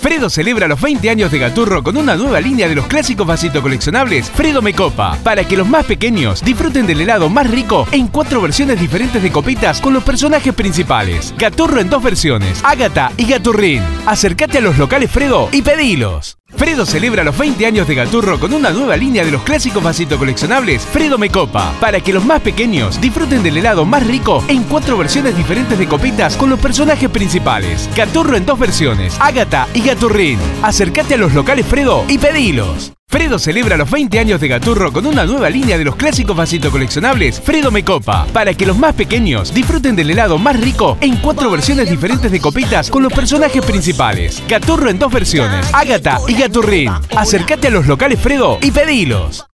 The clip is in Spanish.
Fredo celebra los 20 años de Gaturro con una nueva línea de los clásicos vasitos coleccionables Fredo Me Copa, para que los más pequeños disfruten del helado más rico en cuatro versiones diferentes de copitas con los personajes principales. Gaturro en dos versiones, Ágata y Gaturrín. Acércate a los locales Fredo y pedilos. Fredo celebra los 20 años de Gaturro con una nueva línea de los clásicos vasitos coleccionables Fredo Me Copa, para que los más pequeños disfruten del helado más rico en cuatro versiones diferentes de copitas con los personajes principales. Gaturro en dos versiones, Ágata y Gaturrín. Acércate a los locales Fredo y pedilos. Fredo celebra los 20 años de Gaturro con una nueva línea de los clásicos vasitos coleccionables Fredo Me Copa, para que los más pequeños disfruten del helado más rico en cuatro versiones diferentes de copitas con los personajes principales. Gaturro en dos versiones, Ágata y Gaturrín. Acércate a los locales Fredo y pedilos.